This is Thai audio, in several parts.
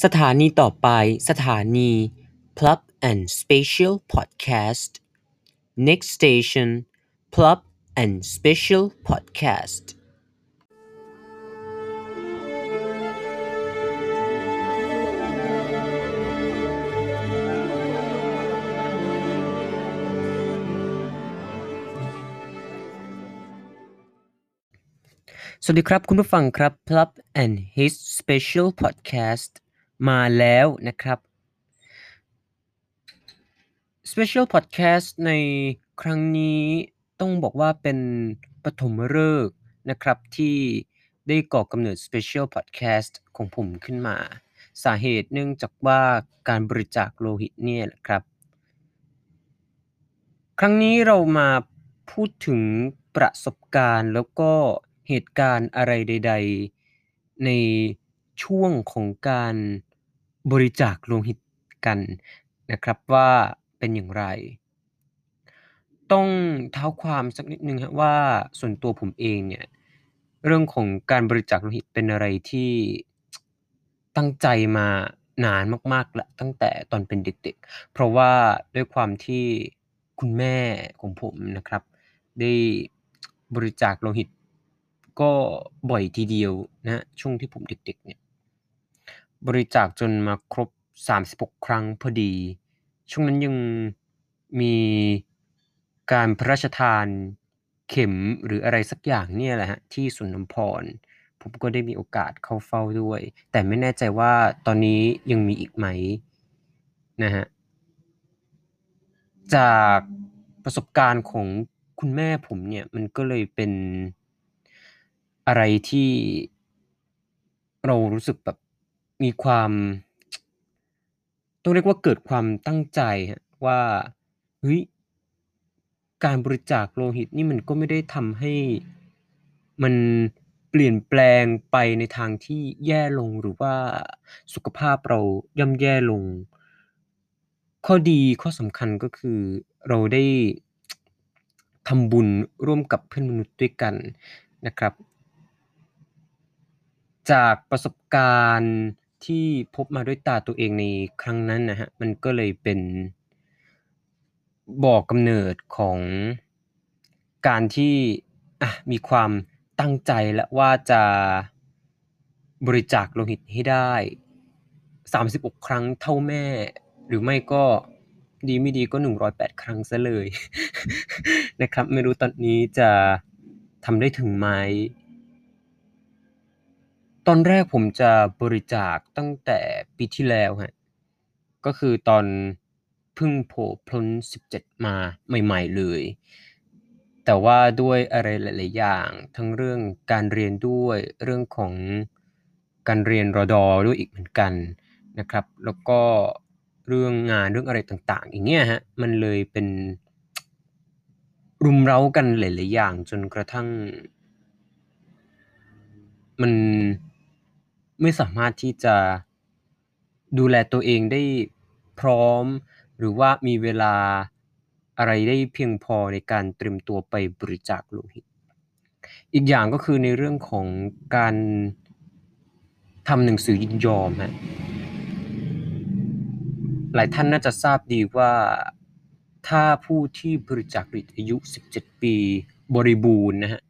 สถานีต่อไปสถานี Plug and Special Podcast Next station Plug and Special Podcast สวัสดีครับ คุณผู้ฟังครับ Plug and His Special Podcast มาแล้วนะครับ Special Podcast ในครั้งนี้ต้องบอกว่าเป็นปฐมฤกษ์นะครับที่ได้ก่อกำเนิด Special Podcast ของผมขึ้นมา สาเหตุเนื่องจากว่าการบริจาคโลหิตเนี่ยแหละครับ ครั้งนี้เรามาพูดถึงประสบการณ์แล้วก็เหตุการณ์อะไรใด ๆ ใน ช่วงของการบริจาคโลหิตกันนะครับว่าเป็นอย่างไร ต้องเท้าความสักนิดนึงครับว่าส่วนตัวผมเองเนี่ยเรื่องของการบริจาคโลหิตเป็นอะไรที่ตั้งใจมานานมากๆแล้วตั้งแต่ตอนเป็นเด็กๆ เพราะว่าด้วยความที่คุณแม่ของผมนะครับ ได้บริจาคโลหิตก็บ่อยทีเดียวนะช่วงที่ผมเด็กๆเนี่ย บริจาคจนมาครบ 36 ครั้งพอดี ช่วงนั้นยังมีการพระราชทานเข็มหรืออะไรสักอย่างเนี่ยแหละฮะที่สุนทรพรผมก็ได้มีโอกาสเข้าเฝ้าด้วย แต่ไม่แน่ใจว่าตอนนี้ยังมีอีกไหมนะฮะจากประสบการณ์ของคุณแม่ผมเนี่ยมันก็เลยเป็นอะไรที่เรารู้สึกแบบ มีความ ต้องเรียกว่าเกิดความตั้งใจว่า เฮ้ย การบริจาคโลหิตนี่มันก็ไม่ได้ทำให้มันเปลี่ยนแปลงไปในทางที่แย่ลงหรือว่าสุขภาพเราย่ำแย่ลง ข้อดีข้อสำคัญก็คือเราได้ทำบุญร่วมกับเพื่อนมนุษย์ด้วยกันนะครับ จากประสบการณ์ ที่พบมาด้วยตาตัวเองในครั้งนั้นนะฮะ มันก็เลยเป็นบ่อกำเนิดของการที่อะมีความตั้งใจและว่าจะบริจาคโลหิตให้ได้ 36 ครั้งเท่าแม่ หรือไม่ก็ดีไม่ดีก็ 108 ครั้งซะเลยนะครับ ไม่รู้ตอนนี้จะทำได้ถึงไหม ตอนแรกผมจะบริจาคตั้งแต่ปีที่แล้วฮะก็คือตอนเพิ่งโผล่พ้น 17 มาใหม่ ๆ เลย แต่ว่าด้วยอะไรหลาย ๆ อย่าง ทั้งเรื่องการเรียนด้วย เรื่องของการเรียนรอดอด้วยอีกเหมือนกันนะครับ แล้วก็เรื่องงานเรื่องอะไรต่าง ๆ อย่างเงี้ยฮะ มันเลยเป็น รุมเร้ากันหลาย ๆ อย่างจนกระทั่ง มัน ไม่สามารถที่จะดูแลตัวเองได้พร้อม หรือว่ามีเวลาอะไรได้เพียงพอในการเตรียมตัวไปบริจาคโลหิต อีกอย่างก็คือในเรื่องของการทำหนังสือยินยอมฮะหลายท่านน่าจะทราบดีว่าถ้าผู้ที่บริจาคโลหิตอายุ 17 ปีบริบูรณ์นะฮะ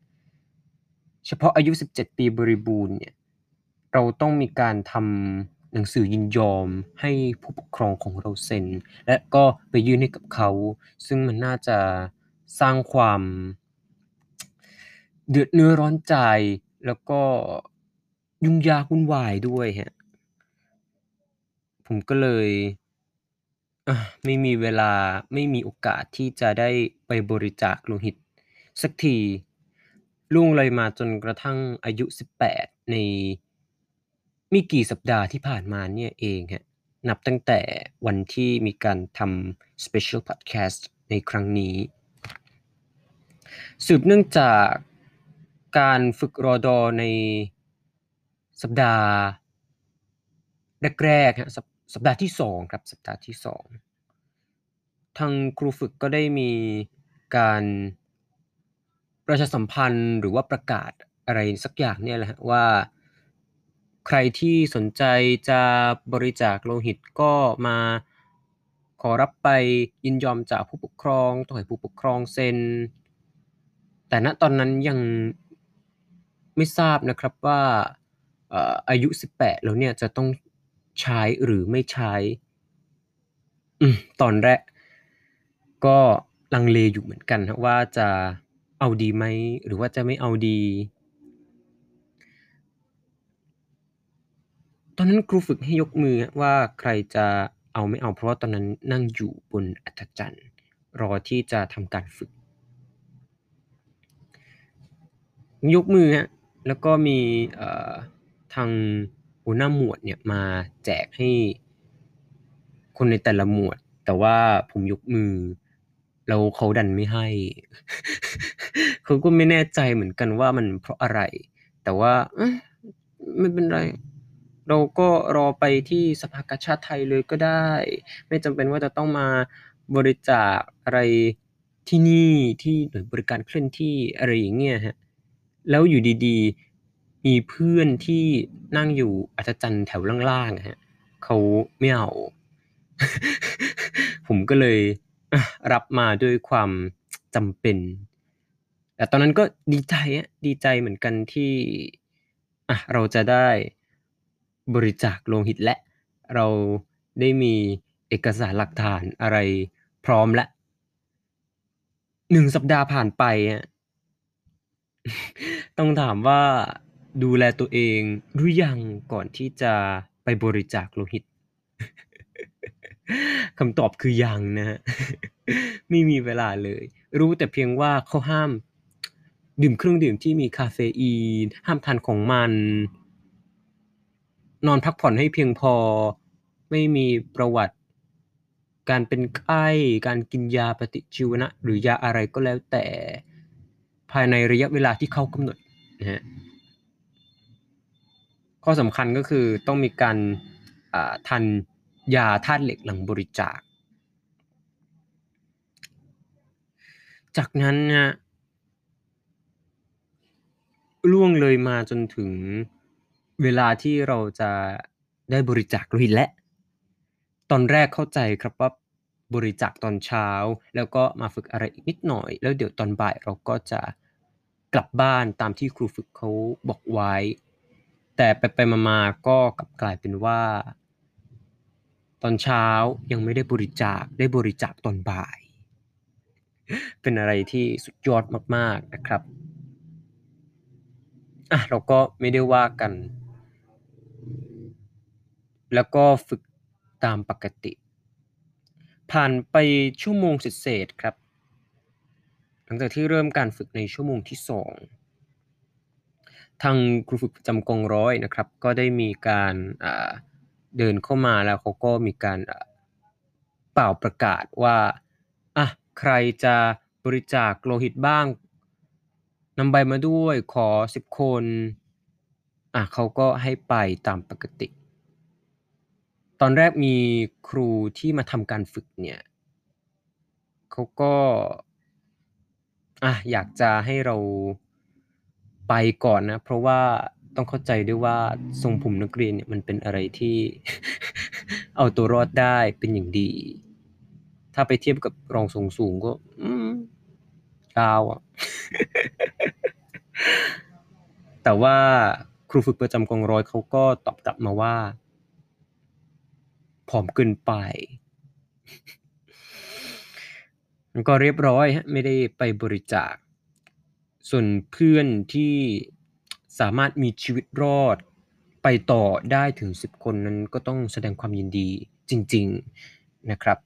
เฉพาะอายุ 17 ปีบริบูรณ์เนี่ย เราต้องมีการทำหนังสือยินยอมให้ผู้ปกครองของเราเซ็น และก็ไปยื่นให้กับเขา ซึ่งมันน่าจะสร้างความเดือดเนื้อร้อนใจ แล้วก็ยุ่งยากวุ่นวายด้วยฮะ ผมก็เลยไม่มีเวลาไม่มีโอกาสที่จะได้ไปบริจาคโลหิต สักทีล่วงเลยมาจนกระทั่งอายุ 18 ใน ไม่กี่สัปดาห์ที่ผ่านมาเนี่ยเองฮะนับตั้งแต่วันที่มีการทำ Special Podcast ในครั้งนี้ สืบเนื่องจากการฝึกรอดอในสัปดาห์แรกๆฮะสัปสัปดาห์ที่สองครับสัปดาห์ที่สองทางครูฝึกก็ได้มีการประชาสัมพันธ์หรือว่าประกาศอะไรสักอย่างเนี่ยแหละว่า ใครที่สนใจจะบริจาคโลหิตก็มาขอรับไปยินยอมจากผู้ปกครองต้องให้ผู้ปกครองเซ็น แต่ณตอนนั้นยังไม่ทราบนะครับว่าอายุ 18 แล้วเนี่ยจะต้องใช้หรือไม่ใช้ตอนแรก ก็ลังเลอยู่เหมือนกันว่าจะเอาดีไหม หรือว่าจะไม่เอาดี ตอนนั้นครูฝึกให้ยกมือว่าใครจะเอาไม่เอา เพราะว่าตอนนั้นนั่งอยู่บนอัฐจันทร์รอที่จะทำการฝึก ยกมือครับแล้วก็มีทางหัวหน้าหมวดเนี่ยมาแจกให้คนในแต่ละหมวด แต่ว่าผมยกมือแล้วเขาดันไม่ให้ เขาก็ไม่แน่ใจเหมือนกันว่ามันเพราะอะไร แต่ว่าไม่เป็นไร เราก็รอไปที่สภากาชาดไทยเลยก็ได้ ไม่จำเป็นว่าจะต้องมาบริจาคอะไรที่นี่ที่หน่วยบริการเคลื่อนที่อะไรอย่างเงี้ยครับแล้วอยู่ดีๆ มีเพื่อนที่นั่งอยู่อัฐจันทร์แถวล่างๆอะเขาไม่เอา ผมก็เลยรับมาด้วยความจำเป็น แต่ตอนนั้นก็ดีใจครับดีใจเหมือนกันที่อะเราจะได้ บริจาคโลหิตแล้วเราได้มีเอกสารหลักฐานอะไรพร้อมแล้ว1สัปดาห์ผ่านไปต้องถามว่าดูแลตัวเองหรือยังก่อนที่จะไปบริจาคโลหิตคำตอบคือยังนะครับไม่มีเวลาเลย รู้แต่เพียงว่าเขาห้าม ดื่มเครื่องดื่มที่มีกาเฟอีน ห้ามทานของมัน นอนพักผ่อนให้เพียงพอ ไม่มีประวัติ การเป็นไข้ การกินยาปฏิชีวนะ หรือยาอะไรก็แล้วแต่ภายในระยะเวลาที่เขากำหนดนะครับข้อสำคัญก็คือต้องมีการทานยาธาตุเหล็กหลังบริจาค จากนั้นครับล่วงเลยมาจนถึง เวลาที่เราจะได้บริจาคโลหิตแล้วตอนแรกเข้าใจครับว่าบริจาคตอนเช้า แล้วก็มาฝึกอะไรอีกนิดหน่อย แล้วเดี๋ยวตอนบ่ายเราก็จะกลับบ้านตามที่ครูฝึกเขาบอกไว้ แต่ไปๆมาๆก็กลับกลายเป็นว่า ตอนเช้ายังไม่ได้บริจาคได้บริจาคตอนบ่าย เป็นอะไรที่สุดยอดมากๆนะครับอะเราก็ไม่ได้ว่ากัน แล้วก็ฝึกตามปกติ ผ่านไปชั่วโมงเศษครับ หลังจากที่เริ่มการฝึกในชั่วโมงที่ 2 ทางครูฝึกประจำกองร้อยนะครับ ก็ได้มีการเดินเข้ามาแล้วเขาก็มีการเป่าประกาศว่าอะใครจะบริจาคโลหิตบ้างนำใบมาด้วยขอ 10 คนอะเขาก็ให้ไปตามปกติ ตอนแรกมีครูที่มาทำการฝึกเนี่ยเขาก็อะอยากจะให้เราไปก่อนนะ เพราะว่าต้องเข้าใจด้วยว่าทรงผมนักเรียนเนี่ยมันเป็นอะไรที่ เอาตัวรอดได้เป็นอย่างดี ถ้าไปเทียบกับรองทรงสูงก็ อืมยาวอะแต่ว่าครูฝึกประจำกองร้อยเขาก็ตอบกลับมาว่า ผอมเกินไปมันก็เรียบร้อยครับไม่ได้ไปบริจาค ส่วนเพื่อนที่สามารถมีชีวิตรอดไปต่อได้ถึง 10 คนนั้นก็ต้องแสดงความยินดีจริง ๆนะครับ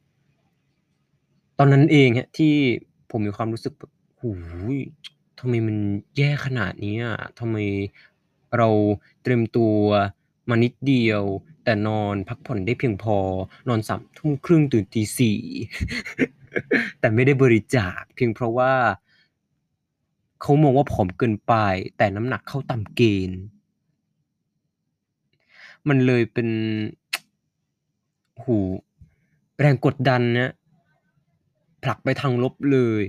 ตอนนั้นเองครับที่ผมมีความรู้สึกแบบโอ้โฮทำไมมันแย่ขนาดนี้อะทำไมเราเตรียมตัว มานิดเดียว แต่นอนพักผ่อนได้เพียงพอ นอน3:30ตื่นตี4แต่ไม่ได้บริจาค เพียงเพราะว่า เขามองว่าผอมเกินไป แต่น้ำหนักเข้าตามเกณฑ์ มันเลยเป็นโอ้โฮแรงกดดันครับผลักไปทางลบเลย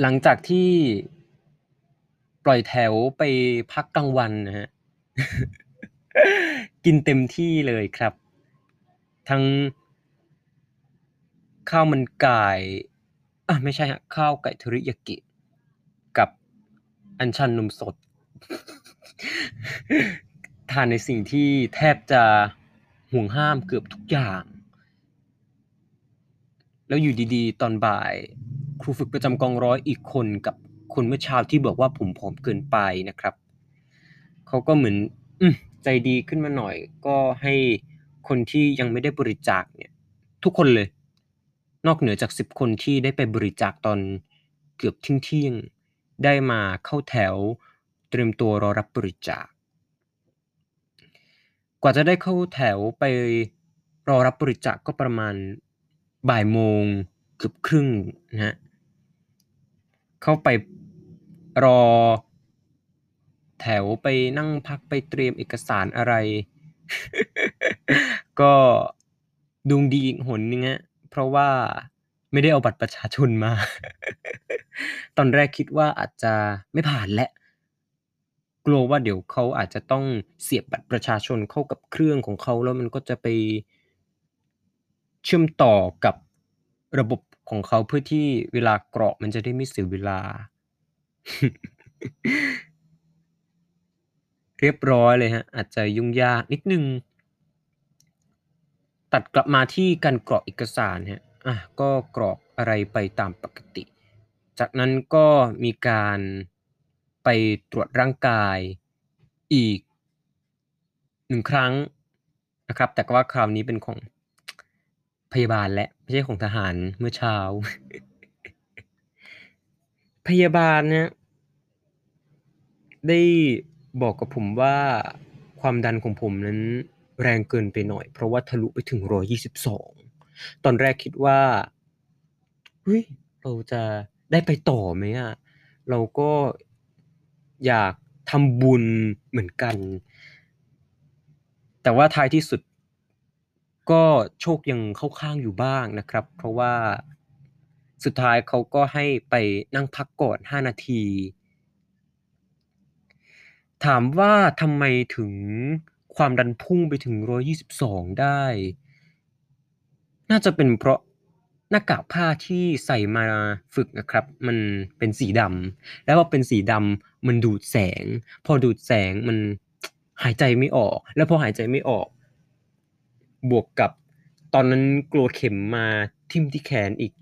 หลังจากที่ ปล่อยแถวไปพักกลางวันนะครับกินเต็มที่เลยครับ ทั้ง ข้าวมันไก่อาไม่ใช่ครับข้าวไก่เทริยากิ กับอัญชันนมสด ทานในสิ่งที่แทบจะห่วงห้ามเกือบทุกอย่าง แล้วอยู่ดีๆ ตอนบ่าย ครูฝึกประจำกองร้อยอีกคนกับ คนเมื่อเช้าที่บอกว่าผมผอมเกินไปนะครับเขาก็เหมือนอใจดีขึ้นมาหน่อย ก็ให้คนที่ยังไม่ได้บริจาคเนี่ย ทุกคนเลย นอกเหนือจาก10คนที่ได้ไปบริจาคตอนเกือบเที่ยงได้มาเข้าแถวเตรียมตัวรอรับบริจาค กว่าจะได้เข้าแถวไปรอรับบริจาคก็ประมาณบ่ายโมงเกือบครึ่งนะครับเข้าไป รอ แถวไปนั่งพักไปเตรียมเอกสารอะไร ก็ดวงดีอีกหนหนึ่งครับเพราะว่าไม่ได้เอาบัตรประชาชนมา ตอนแรกคิดว่าอาจจะไม่ผ่านแล้วกลัวว่าเดี๋ยวเขาอาจจะต้องเสียบบัตรประชาชนเข้ากับเครื่องของเขาแล้วมันก็จะไปเชื่อมต่อกับระบบของเขาเพื่อที่เวลากรอกมันจะได้ไม่เสียเวลา เรียบร้อยเลยครับ อาจจะยุ่งยากนิดหนึ่ง ตัดกลับมาที่การกรอกเอกสารครับอาก็กรอกอะไรไปตามปกติ จากนั้นก็มีการไปตรวจร่างกายอีก1ครั้งนะครับ แต่ว่าคราวนี้เป็นของพยาบาลแล้วไม่ใช่ของทหารเมื่อเช้า พยาบาลเนะครับได้บอกกับผมว่าความดันของผมนั้นแรงเกินไปหน่อย เพราะว่าทะลุไปถึง122ตอนแรกคิดว่าเฮ้ยเราจะได้ไปต่อไหมอะเราก็อยากทำบุญเหมือนกัน แต่ว่าท้ายที่สุดก็โชคยังเข้าข้างอยู่บ้างนะครับ เพราะว่า สุดท้ายเขาก็ให้ไปนั่งพักก่อน 5 นาที ถามว่าทำไมถึงความดันพุ่งไปถึง 122 ได้ น่าจะเป็นเพราะหน้ากากผ้าที่ใส่มาฝึกอะครับ มันเป็นสีดำแล้วพอเป็นสีดำมันดูดแสง พอดูดแสงมันหายใจไม่ออก แล้วพอหายใจไม่ออก บวกกับตอนนั้นกลัวเข็มมาทิ่มที่แขนอีก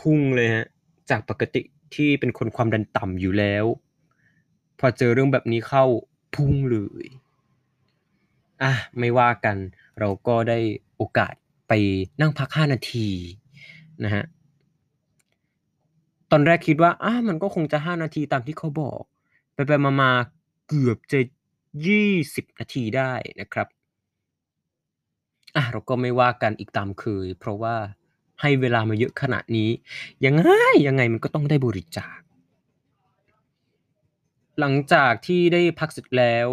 พุ่งเลยครับจากปกติที่เป็นคนความดันต่ำอยู่แล้ว พอเจอเรื่องแบบนี้เข้าพุ่งเลยอาไม่ว่ากันเราก็ได้โอกาสไปนั่งพัก 5 นาทีนะครับตอนแรกคิดว่าอามันก็คงจะ 5 นาทีตามที่เขาบอก ไปๆมาๆเกือบจะ 20 นาทีได้นะครับอาเราก็ไม่ว่ากันอีกตามเคย เพราะว่า ให้เวลามาเยอะขนาดนี้ ยังไงยังไงมันก็ต้องได้บริจาค หลังจากที่ได้พักเสร็จแล้ว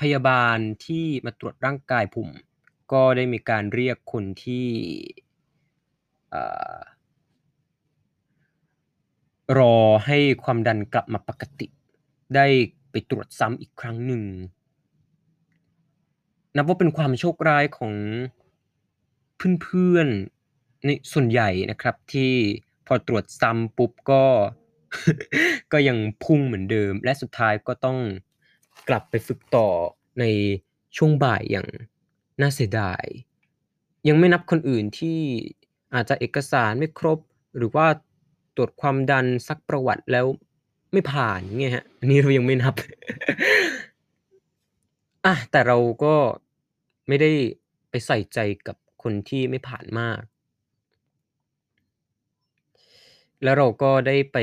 พยาบาลที่มาตรวจร่างกายผมก็ได้มีการเรียกคนที่รอให้ความดันกลับมาปกติ ได้ไปตรวจซ้ำอีกครั้งหนึ่ง นับว่าเป็นความโชคร้ายของ เพื่อนๆในส่วนใหญ่นะครับที่พอตรวจซ้ำปุ๊บก็ ก็ยังพุ่งเหมือนเดิม และสุดท้ายก็ต้องกลับไปฝึกต่อในช่วงบ่ายอย่างน่าเสียดาย ยังไม่นับคนอื่นที่อาจจะเอกสารไม่ครบ หรือว่าตรวจความดันซักประวัติแล้วไม่ผ่านอย่างเงี้ยครับอันนี้เรายังไม่นับอาแต่เราก็ไม่ได้ไปใส่ใจกับ คนที่ไม่ผ่านมาก แล้วเราก็ได้ไป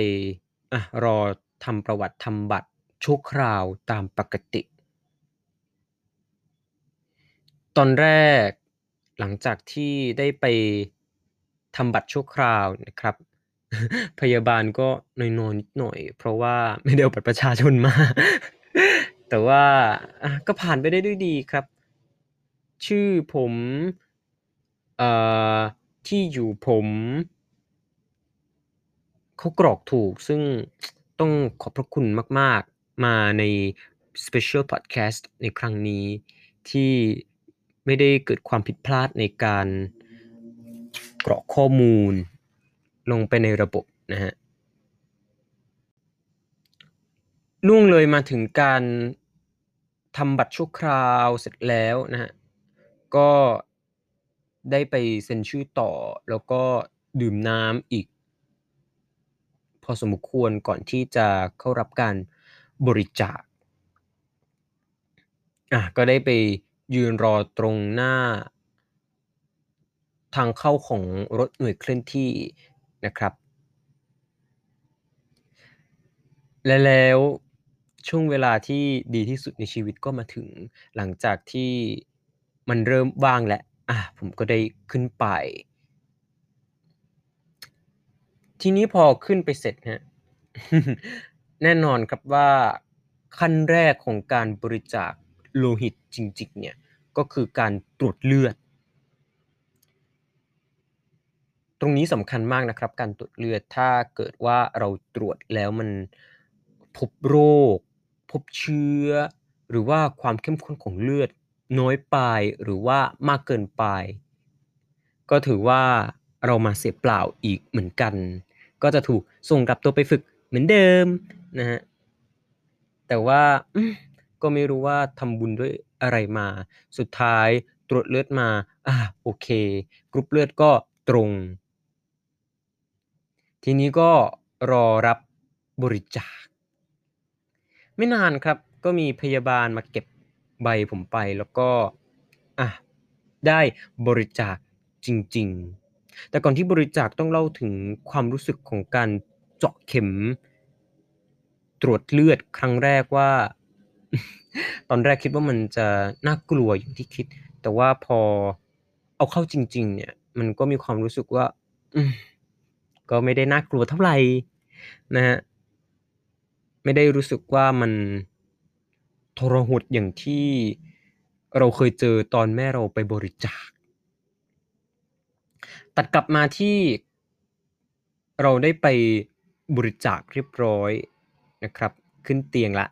อะรอทำประวัติทำบัตรชั่วคราวตามปกติ ตอนแรกหลังจากที่ได้ไปทำบัตรชั่วคราวนะครับ พยาบาลก็นอยๆนิดหน่อย เพราะว่าไม่ได้เอาบัตรประชาชนมา แต่ว่าก็ผ่านไปได้ด้วยดีครับ ชื่อผม เอ่อ ที่อยู่ผมเขากรอกถูก ซึ่งต้องขอบพระคุณมาก ๆ มาใน Special Podcast ในครั้งนี้ที่ไม่ได้เกิดความผิดพลาดในการกรอกข้อมูล ลงไปในระบบนะครับล่วงเลยมาถึงการทำบัตรชั่วคราวเสร็จแล้วนะครับก็ ได้ไปเซ็นชื่อต่อ แล้วก็ดื่มน้ำอีก พอสมควรก่อนที่จะเข้ารับการบริจาคอาก็ได้ไปยืนรอตรงหน้า ทางเข้าของรถหน่วยเคลื่อนที่นะครับ และแล้วช่วงเวลาที่ดีที่สุดในชีวิตก็มาถึงหลังจากที่มันเริ่มว่างแล้ว อาผมก็ได้ขึ้นไป ทีนี้พอขึ้นไปเสร็จครับแน่นอนครับว่าขั้นแรกของการบริจาคโลหิตจริง ๆ เนี่ยก็คือการตรวจเลือด ตรงนี้สำคัญมากนะครับ การตรวจเลือดถ้าเกิดว่าเราตรวจแล้วมันพบโรค พบเชื้อ หรือว่าความเข้มข้นของเลือด น้อยไปหรือว่ามากเกินไป ก็ถือว่าเรามาเสียเปล่าอีกเหมือนกัน ก็จะถูกส่งกลับตัวไปฝึกเหมือนเดิมนะครับแต่ว่าก็ไม่รู้ว่าทำบุญด้วยอะไรมา สุดท้ายตรวจเลือดมาอ่าโอเค กรุ๊ปเลือดก็ตรง ทีนี้ก็รอรับบริจาค ไม่นานครับก็มีพยาบาลมาเก็บ ใบผมไปแล้วก็อาได้บริจาคจริง ๆ แต่ก่อนที่บริจาคต้องเล่าถึงความรู้สึกของการเจาะเข็ม ตรวจเลือดครั้งแรกว่า ตอนแรกคิดว่ามันจะน่ากลัวอย่างที่คิด แต่ว่าพอเอาเข้าจริง ๆ เนี่ย มันก็มีความรู้สึกว่าก็ไม่ได้น่ากลัวเท่าไหร่นะครับไม่ได้รู้สึกว่ามัน ทรหดอย่างที่เราเคยเจอตอนแม่เราไปบริจาค ตัดกลับมาที่เราได้ไปบริจาคเรียบร้อยนะครับ ขึ้นเตียงล้ว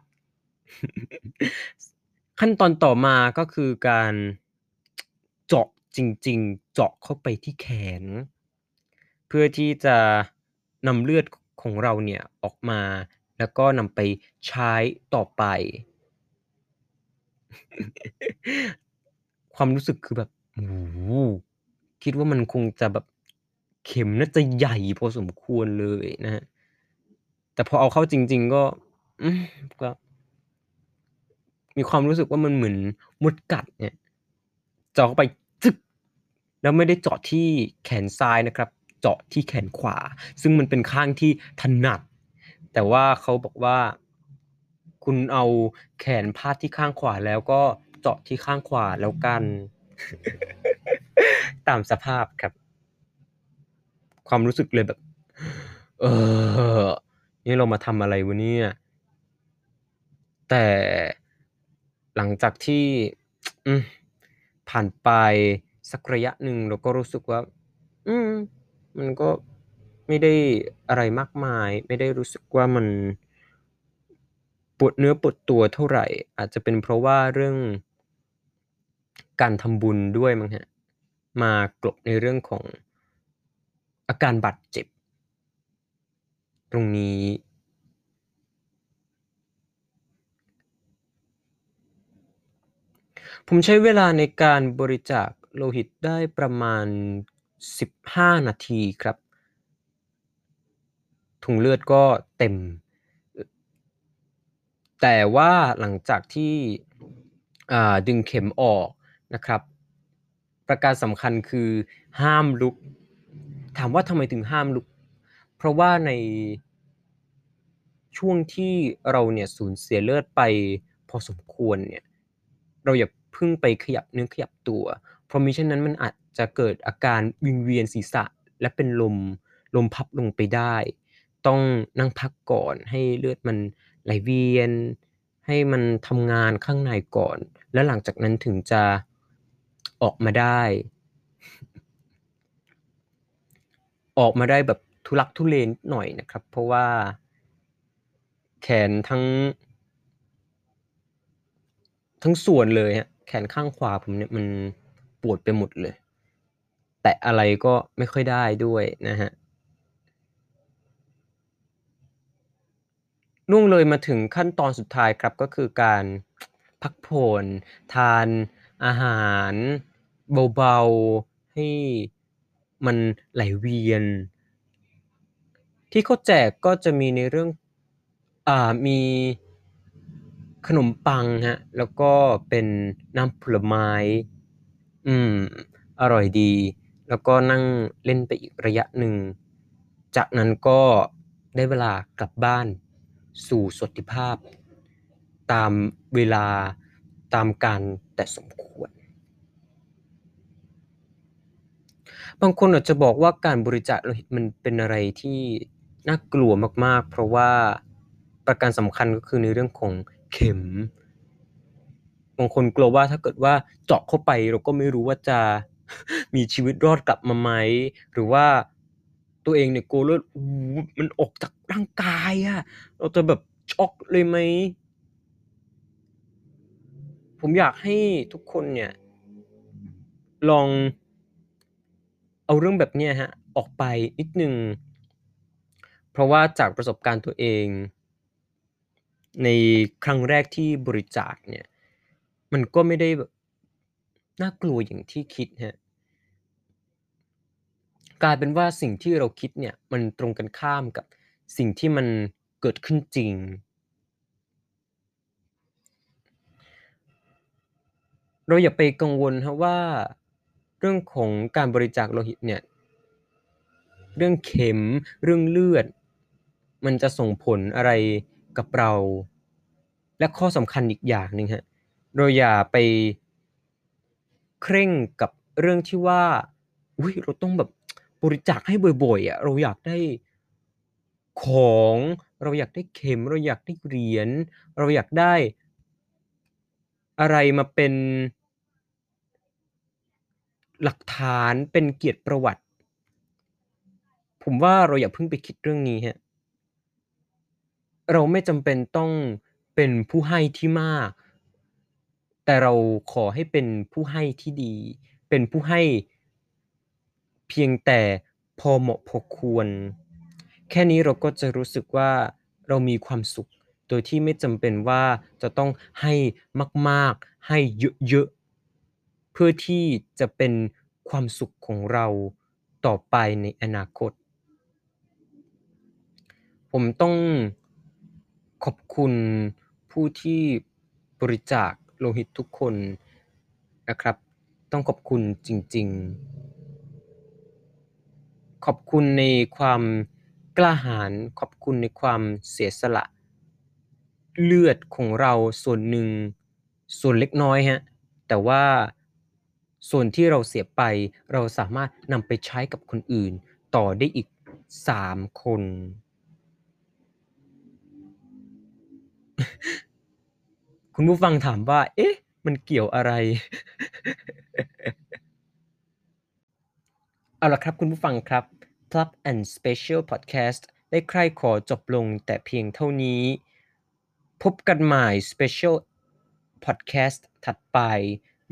ขั้นตอนต่อมาก็คือการเจาะจริง ๆ เจาะเข้าไปที่แขน เพื่อที่จะนำเลือดของเราเนี่ยออกมา แล้วก็นำไปใช้ต่อไป ความรู้สึกคือแบบโอ้โฮคิดว่ามันคงจะแบบเข็มน่าจะใหญ่พอสมควรเลยนะครับแต่พอเอาเข้าจริง ๆ ก็มก็ มีความรู้สึกว่ามันเหมือนมดกัดเนี่ยเจาะเข้าไปจึ๊กแล้วไม่ได้เจาะที่แขนซ้ายนะครับ เจาะที่แขนขวา ซึ่งมันเป็นข้างที่ถนัด แต่ว่าเขาบอกว่า คุณเอาแขนพาดที่ข้างขวาแล้วก็เจาะที่ข้างขวาแล้วกัน ตามสภาพครับ ความรู้สึกเลยแบบ เออ นี่เรามาทำอะไรวะเนี่ย แต่หลังจากที่อืมผ่านไปสักระยะหนึ่งเราก็รู้สึกว่า อืม มันก็ไม่ได้อะไรมากมาย ไม่ได้รู้สึกว่ามัน ปวดเนื้อปวดตัวเท่าไหร่ อาจจะเป็นเพราะว่าเรื่องการทำบุญด้วยมั้งครับมากลบในเรื่องของอาการบาดเจ็บ ตรงนี้ ผมใช้เวลาในการบริจาคโลหิตได้ประมาณ 15 นาทีครับ ถุงเลือดก็เต็ม แต่ว่าหลังจากที่ดึงเข็มออกนะครับ ประการสำคัญคือห้ามลุก ถามว่าทำไมถึงห้ามลุก เพราะว่าในช่วงที่เราเนี่ยสูญเสียเลือดไปพอสมควรเนี่ยเราอย่าเพิ่งไปขยับเนื้อขยับตัว เพราะมิฉะนั้นมันอาจจะเกิดอาการวิงเวียนศีรษะและเป็นลมลมพับลงไปได้ ต้องนั่งพักก่อนให้เลือดมัน ไหลเวียน ให้มันทำงานข้างในก่อน แล้วหลังจากนั้นถึงจะออกมาได้ ออกมาได้แบบทุลักทุเลนหน่อยนะครับ เพราะว่าแขนทั้ง ทั้งส่วนเลยครับแขนข้างขวาผมเนี่ยมันปวดไปหมดเลย แตะอะไรก็ไม่ค่อยได้ด้วยนะครั ล่วงเลยมาถึงขั้นตอนสุดท้ายครับ ก็คือการ พักผ่อน ทานอาหารเบา ๆ ให้มันไหลเวียน ที่เขาแจกก็จะมีในเรื่อง อ่า มีขนมปังครับแล้วก็เป็นน้ำผลไม้ อืม อร่อยดี แล้วก็นั่งเล่นไปอีกระยะหนึ่ง จากนั้นก็ได้เวลากลับบ้าน สู่สวัสดิภาพ ตามเวลาตามกาลแต่สมควร บางคนอาจจะบอกว่าการบริจาคโลหิตมันเป็นอะไรที่น่ากลัวมากๆ เพราะว่าประการสำคัญก็คือในเรื่องของเข็ม บางคนกลัวว่าถ้าเกิดว่าเจาะเข้าไปเราก็ไม่รู้ว่าจะมีชีวิตรอดกลับมาไหม หรือว่า ตัวเองเนี่ยกลัวเลือดมันออกจากร่างกายอะเราจะแบบช็อกเลยไหม?ผมอยากให้ทุกคนเนี่ย ลองเอาเรื่องแบบเนี้ยครับออกไปนิดหนึ่งเพราะว่าจากประสบการณ์ตัวเอง ในครั้งแรกที่บริจาคเนี่ย มันก็ไม่ได้แบบน่ากลัวอย่างที่คิดครับ กลายเป็นว่าสิ่งที่เราคิดเนี่ยมันตรงกันข้ามกับสิ่งที่มันเกิดขึ้นจริง เราอย่าไปกังวลครับว่าเรื่องของการบริจาคโลหิตเนี่ยเรื่องเข็มเรื่องเลือด มันจะส่งผลอะไรกับเรา และข้อสำคัญอีกอย่างหนึ่งครับเราอย่าไปเคร่งกับเรื่องที่ว่าอุ๊ยเราต้องแบบ บริจาคให้บ่อยๆอะเราอยากได้ของเราอยากได้เข็ม เราอยากได้เหรียญเราอยากได้อะไรมาเป็นหลักฐานเป็นเกียรติประวัติ ผมว่าเราอย่าเพิ่งไปคิดเรื่องนี้ครับเราไม่จำเป็นต้องเป็นผู้ให้ที่มาก แต่เราขอให้เป็นผู้ให้ที่ดี เป็นผู้ให้ เพียงแต่พอเหมาะพอควร แค่นี้เราก็จะรู้สึกว่าเรามีความสุข โดยที่ไม่จำเป็นว่าจะต้องให้มาก ๆ ให้เยอะ ๆ เพื่อที่จะเป็นความสุขของเราต่อไปในอนาคต ผมต้องขอบคุณผู้ที่บริจาคโลหิตทุกคนนะครับ ต้องขอบคุณจริง ๆ ขอบคุณในความกล้าหาญขอบคุณในความเสียสละ เลือดของเราส่วนหนึ่ง ส่วนเล็กน้อยครับแต่ว่าส่วนที่เราเสียไปเราสามารถนำไปใช้กับคนอื่น ต่อได้อีก 3 คน คุณผู้ฟังถามว่า เอ๊ะ มันเกี่ยวอะไร?เอาล่ะครับคุณผู้ฟังครับ Club and Special Podcast ได้ใคร่ขอจบลงแต่เพียงเท่านี้ พบกันใหม่ Special Podcast ถัดไป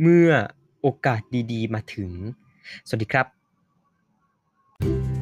เมื่อโอกาสดีๆ มาถึง สวัสดีครับ